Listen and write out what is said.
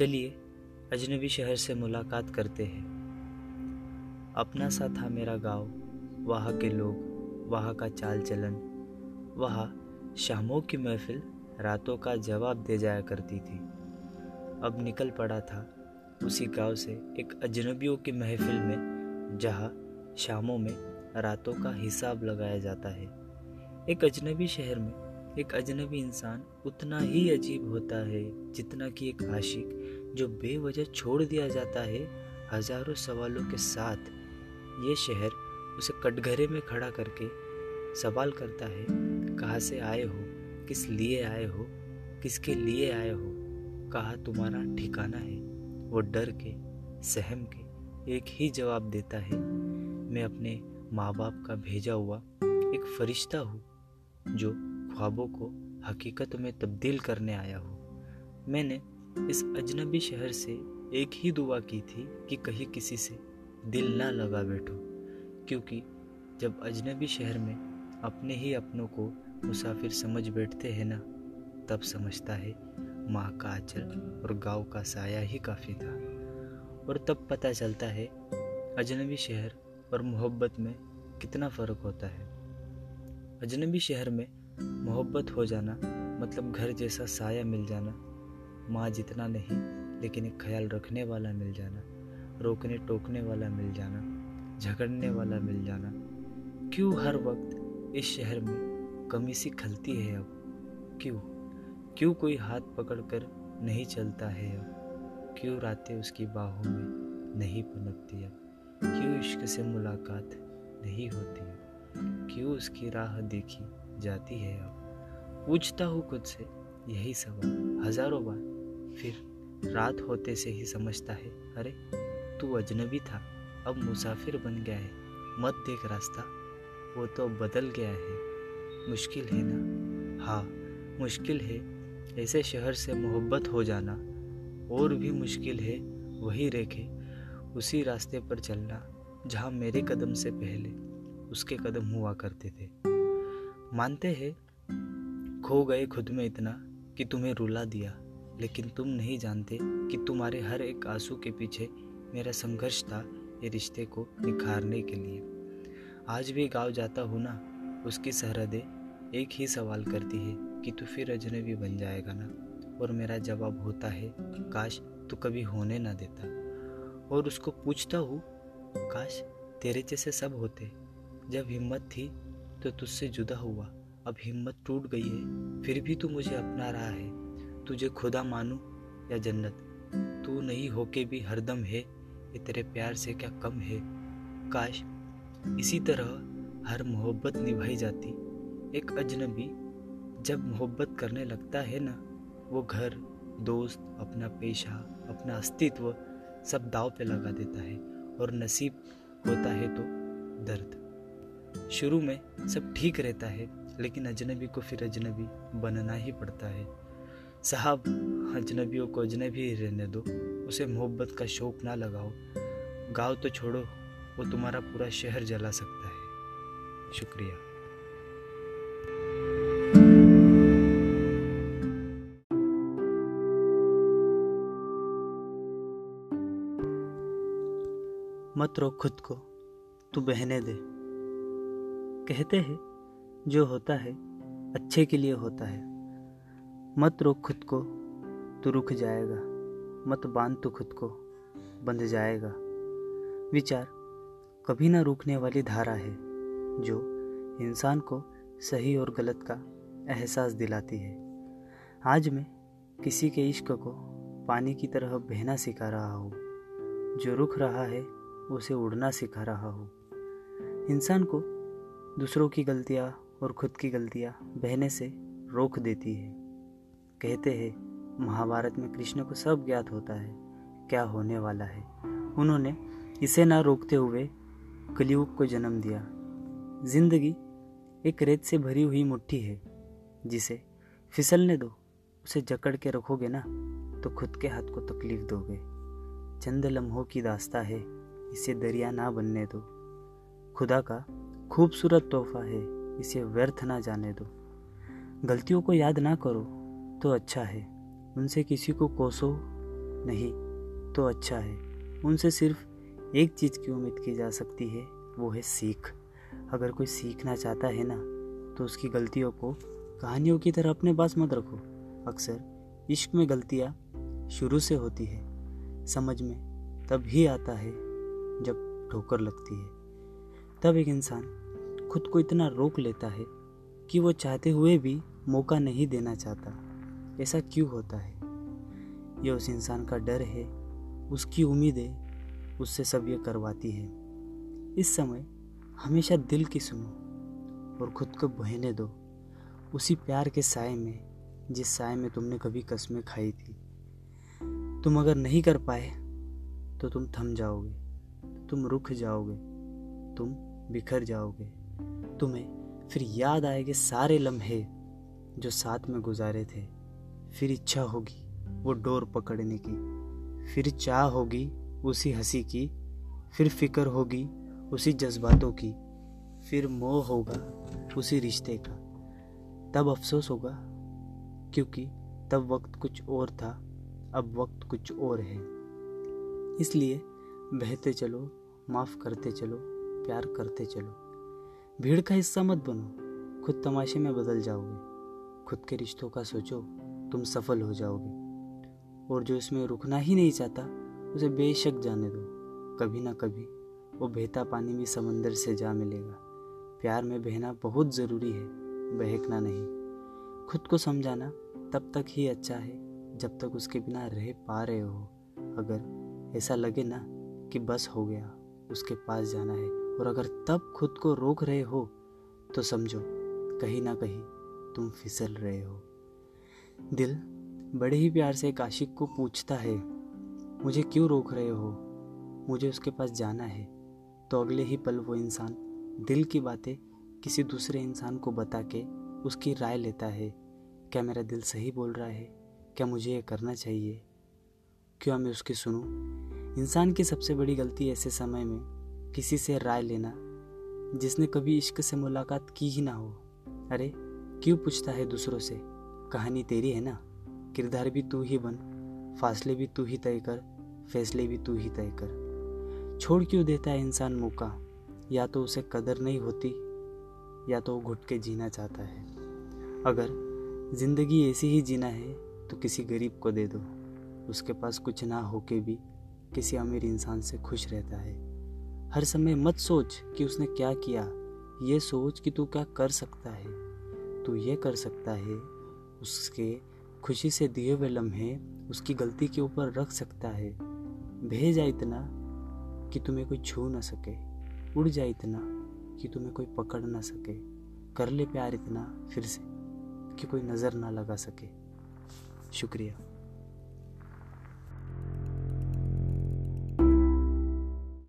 चलिए, अजनबी शहर से मुलाकात करते हैं। अपना सा था मेरा गाँव, वहाँ के लोग, वहाँ का चाल चलन वहाँ शामों की महफिल रातों का जवाब दे जाया करती थी। अब निकल पड़ा था उसी गाँव से एक अजनबियों की महफिल में, जहाँ शामों में रातों का हिसाब लगाया जाता है। एक अजनबी शहर में एक अजनबी इंसान उतना ही अजीब होता है जितना कि एक आशिक। जो बेवजह छोड़ दिया जाता है, हज़ारों सवालों के साथ ये शहर उसे कटघरे में खड़ा करके सवाल करता है, कहाँ से आए हो? किस लिए आए हो? किसके लिए आए हो? कहा तुम्हारा ठिकाना है? वो डर के, सहम के एक ही जवाब देता है, मैं अपने माँ बाप का भेजा हुआ एक फरिश्ता हूँ, जो ख्वाबों को हकीकत में तब्दील करने आया हूँ। मैंने इस अजनबी शहर से एक ही दुआ की थी कि कहीं किसी से दिल ना लगा बैठो, क्योंकि जब अजनबी शहर में अपने ही अपनों को मुसाफिर समझ बैठते हैं ना, तब समझता है माँ का आंचल और गाँव का साया ही काफ़ी था। और तब पता चलता है अजनबी शहर और मोहब्बत में कितना फ़र्क होता है। अजनबी शहर में मोहब्बत हो जाना मतलब घर जैसा साया मिल जाना माँ जितना नहीं, लेकिन एक ख्याल रखने वाला मिल जाना, रोकने टोकने वाला मिल जाना, झगड़ने वाला मिल जाना। क्यों हर वक्त इस शहर में कमी सी खलती है अब? क्यों? क्यों कोई हाथ पकड़कर नहीं चलता है अब? क्यों रातें उसकी बाहों में नहीं पनपती अब? क्यों इश्क से मुलाकात नहीं होती अब? क्यों उसकी राह देखी जाती है अब? पूछता हूँ खुद से यही सवाल, हज़ारों बार। फिर रात होते से ही समझता है, अरे, तू अजनबी था, अब मुसाफिर बन गया है, मत देख रास्ता, वो तो बदल गया है, मुश्किल है ना? हाँ मुश्किल है, ऐसे शहर से मोहब्बत हो जाना, और भी मुश्किल है, वही रेखे, उसी रास्ते पर चलना, जहाँ मेरे कदम से पहले उसके कदम हुआ करते थे। मानते हैं, खो गए खुद में इतना, कि तुम्हें रुला दिया लेकिन तुम नहीं जानते कि तुम्हारे हर एक आँसू के पीछे मेरा संघर्ष था ये रिश्ते को निखारने के लिए। आज भी गाँव जाता हूँ ना, उसकी सरहदें एक ही सवाल करती है कि तू फिर अजनबी बन जाएगा ना? और मेरा जवाब होता है काश तू कभी होने ना देता। और उसको पूछता हूँ, काश तेरे जैसे सब होते। जब हिम्मत थी तो तुझसे जुदा हुआ, अब हिम्मत टूट गई है, फिर भी तू मुझे अपना रहा है। तुझे खुदा मानू या जन्नत? तू नहीं होके भी हरदम है, ये तेरे प्यार से क्या कम है? काश इसी तरह हर मोहब्बत निभाई जाती। एक अजनबी जब मोहब्बत करने लगता है ना, वो घर, दोस्त, अपना पेशा, अपना अस्तित्व सब दाव पे लगा देता है और नसीब होता है तो दर्द। शुरू में सब ठीक रहता है, लेकिन अजनबी को फिर अजनबी बनना ही पड़ता है। साहब अजनबियों को अजनबी रहने दो, उसे मोहब्बत का शौक ना लगाओ। गाँव तो छोड़ो, वो तुम्हारा पूरा शहर जला सकता है। शुक्रिया। मत रोक खुद को, तू बहने दे। कहते हैं, जो होता है, अच्छे के लिए होता है। मत रोक खुद को तो रुक जाएगा। मत बाँध तो खुद को, बंध जाएगा। विचार कभी ना रुकने वाली धारा है, जो इंसान को सही और गलत का एहसास दिलाती है। आज मैं किसी के इश्क को पानी की तरह बहना सिखा रहा हूँ। जो रुक रहा है, उसे उड़ना सिखा रहा हूँ। इंसान को दूसरों की गलतियाँ और खुद की गलतियाँ बहने से रोक देती है। कहते हैं, महाभारत में कृष्ण को सब ज्ञात होता है, क्या होने वाला है? उन्होंने इसे ना रोकते हुए कलयुग को जन्म दिया। ज़िंदगी एक रेत से भरी हुई मुट्ठी है, जिसे फिसलने दो, उसे जकड़ के रखोगे ना तो खुद के हाथ को तकलीफ़ दोगे। चंद लम्हों की दास्ता है, इसे दरिया ना बनने दो। खुदा का खूबसूरत तोहफा है, इसे व्यर्थ ना जाने दो। गलतियों को याद ना करो तो अच्छा है। उनसे किसी को कोसो नहीं तो अच्छा है। उनसे सिर्फ़ एक चीज़ की उम्मीद की जा सकती है, वो है सीख। अगर कोई सीखना चाहता है ना तो उसकी गलतियों को कहानियों की तरह अपने पास मत रखो। अक्सर इश्क में गलतियाँ शुरू से होती है। समझ में तब ही आता है जब ठोकर लगती है। तब एक इंसान खुद को इतना रोक लेता है कि वो चाहते हुए भी मौका नहीं देना चाहता। ऐसा क्यों होता है? यह उस इंसान का डर है, उसकी उम्मीदें उससे सब ये करवाती है। इस समय हमेशा दिल की सुनो और खुद को बहने दो। उसी प्यार के साय में, जिस साय में तुमने कभी कस्में खाई थी। तुम अगर नहीं कर पाए तो तुम थम जाओगे, तुम रुक जाओगे, तुम बिखर जाओगे। तुम्हें फिर याद आएँगे सारे लम्हे जो साथ में गुजारे थे फिर इच्छा होगी वो डोर पकड़ने की। फिर चाह होगी उसी हँसी की। फिर फ़िक्र होगी उसी जज्बातों की। फिर मोह होगा उसी रिश्ते का। तब अफसोस होगा, क्योंकि तब वक्त कुछ और था, अब वक्त कुछ और है। इसलिए बहते चलो, माफ़ करते चलो, प्यार करते चलो। भीड़ का हिस्सा मत बनो, खुद तमाशे में बदल जाओगे। खुद के रिश्तों का सोचो। तुम सफल हो जाओगे। और जो इसमें रुकना ही नहीं चाहता, उसे बेशक जाने दो। कभी ना कभी वो बहता पानी भी समंदर से जा मिलेगा। प्यार में बहना बहुत ज़रूरी है, बहकना नहीं। खुद को समझाना तब तक ही अच्छा है, जब तक उसके बिना रह पा रहे हो। अगर ऐसा लगे ना कि बस हो गया, उसके पास जाना है। और अगर तब खुद को रोक रहे हो तो समझो, कहीं ना कहीं तुम फिसल रहे हो। दिल बड़े ही प्यार से एक आशिक को पूछता है, मुझे क्यों रोक रहे हो? मुझे उसके पास जाना है। तो अगले ही पल वो इंसान दिल की बातें किसी दूसरे इंसान को बता के उसकी राय लेता है, क्या मेरा दिल सही बोल रहा है? क्या मुझे ये करना चाहिए? क्यों मैं उसकी सुनूं? इंसान की सबसे बड़ी गलती ऐसे समय में किसी से राय लेना, जिसने कभी इश्क से मुलाकात की ही ना हो। अरे, क्यों पूछता है दूसरों से? कहानी तेरी है ना? किरदार भी तू ही बन, फासले भी तू ही तय कर, फैसले भी तू ही तय कर। छोड़ क्यों देता है इंसान मौका? या तो उसे कदर नहीं होती, या तो वो घुट के जीना चाहता है। अगर ज़िंदगी ऐसी ही जीना है तो किसी गरीब को दे दो। उसके पास कुछ ना हो के भी किसी अमीर इंसान से खुश रहता है। हर समय मत सोच कि उसने क्या किया। ये सोच कि तू क्या कर सकता है। तू ये कर सकता है उसके खुशी से दिए हुए लम्हे उसकी गलती के ऊपर रख सकता है। भेज जाए इतना कि तुम्हें कोई छू ना सके। उड़ जाए इतना कि तुम्हें कोई पकड़ ना सके। कर ले प्यार इतना फिर से कि कोई नज़र ना लगा सके। शुक्रिया।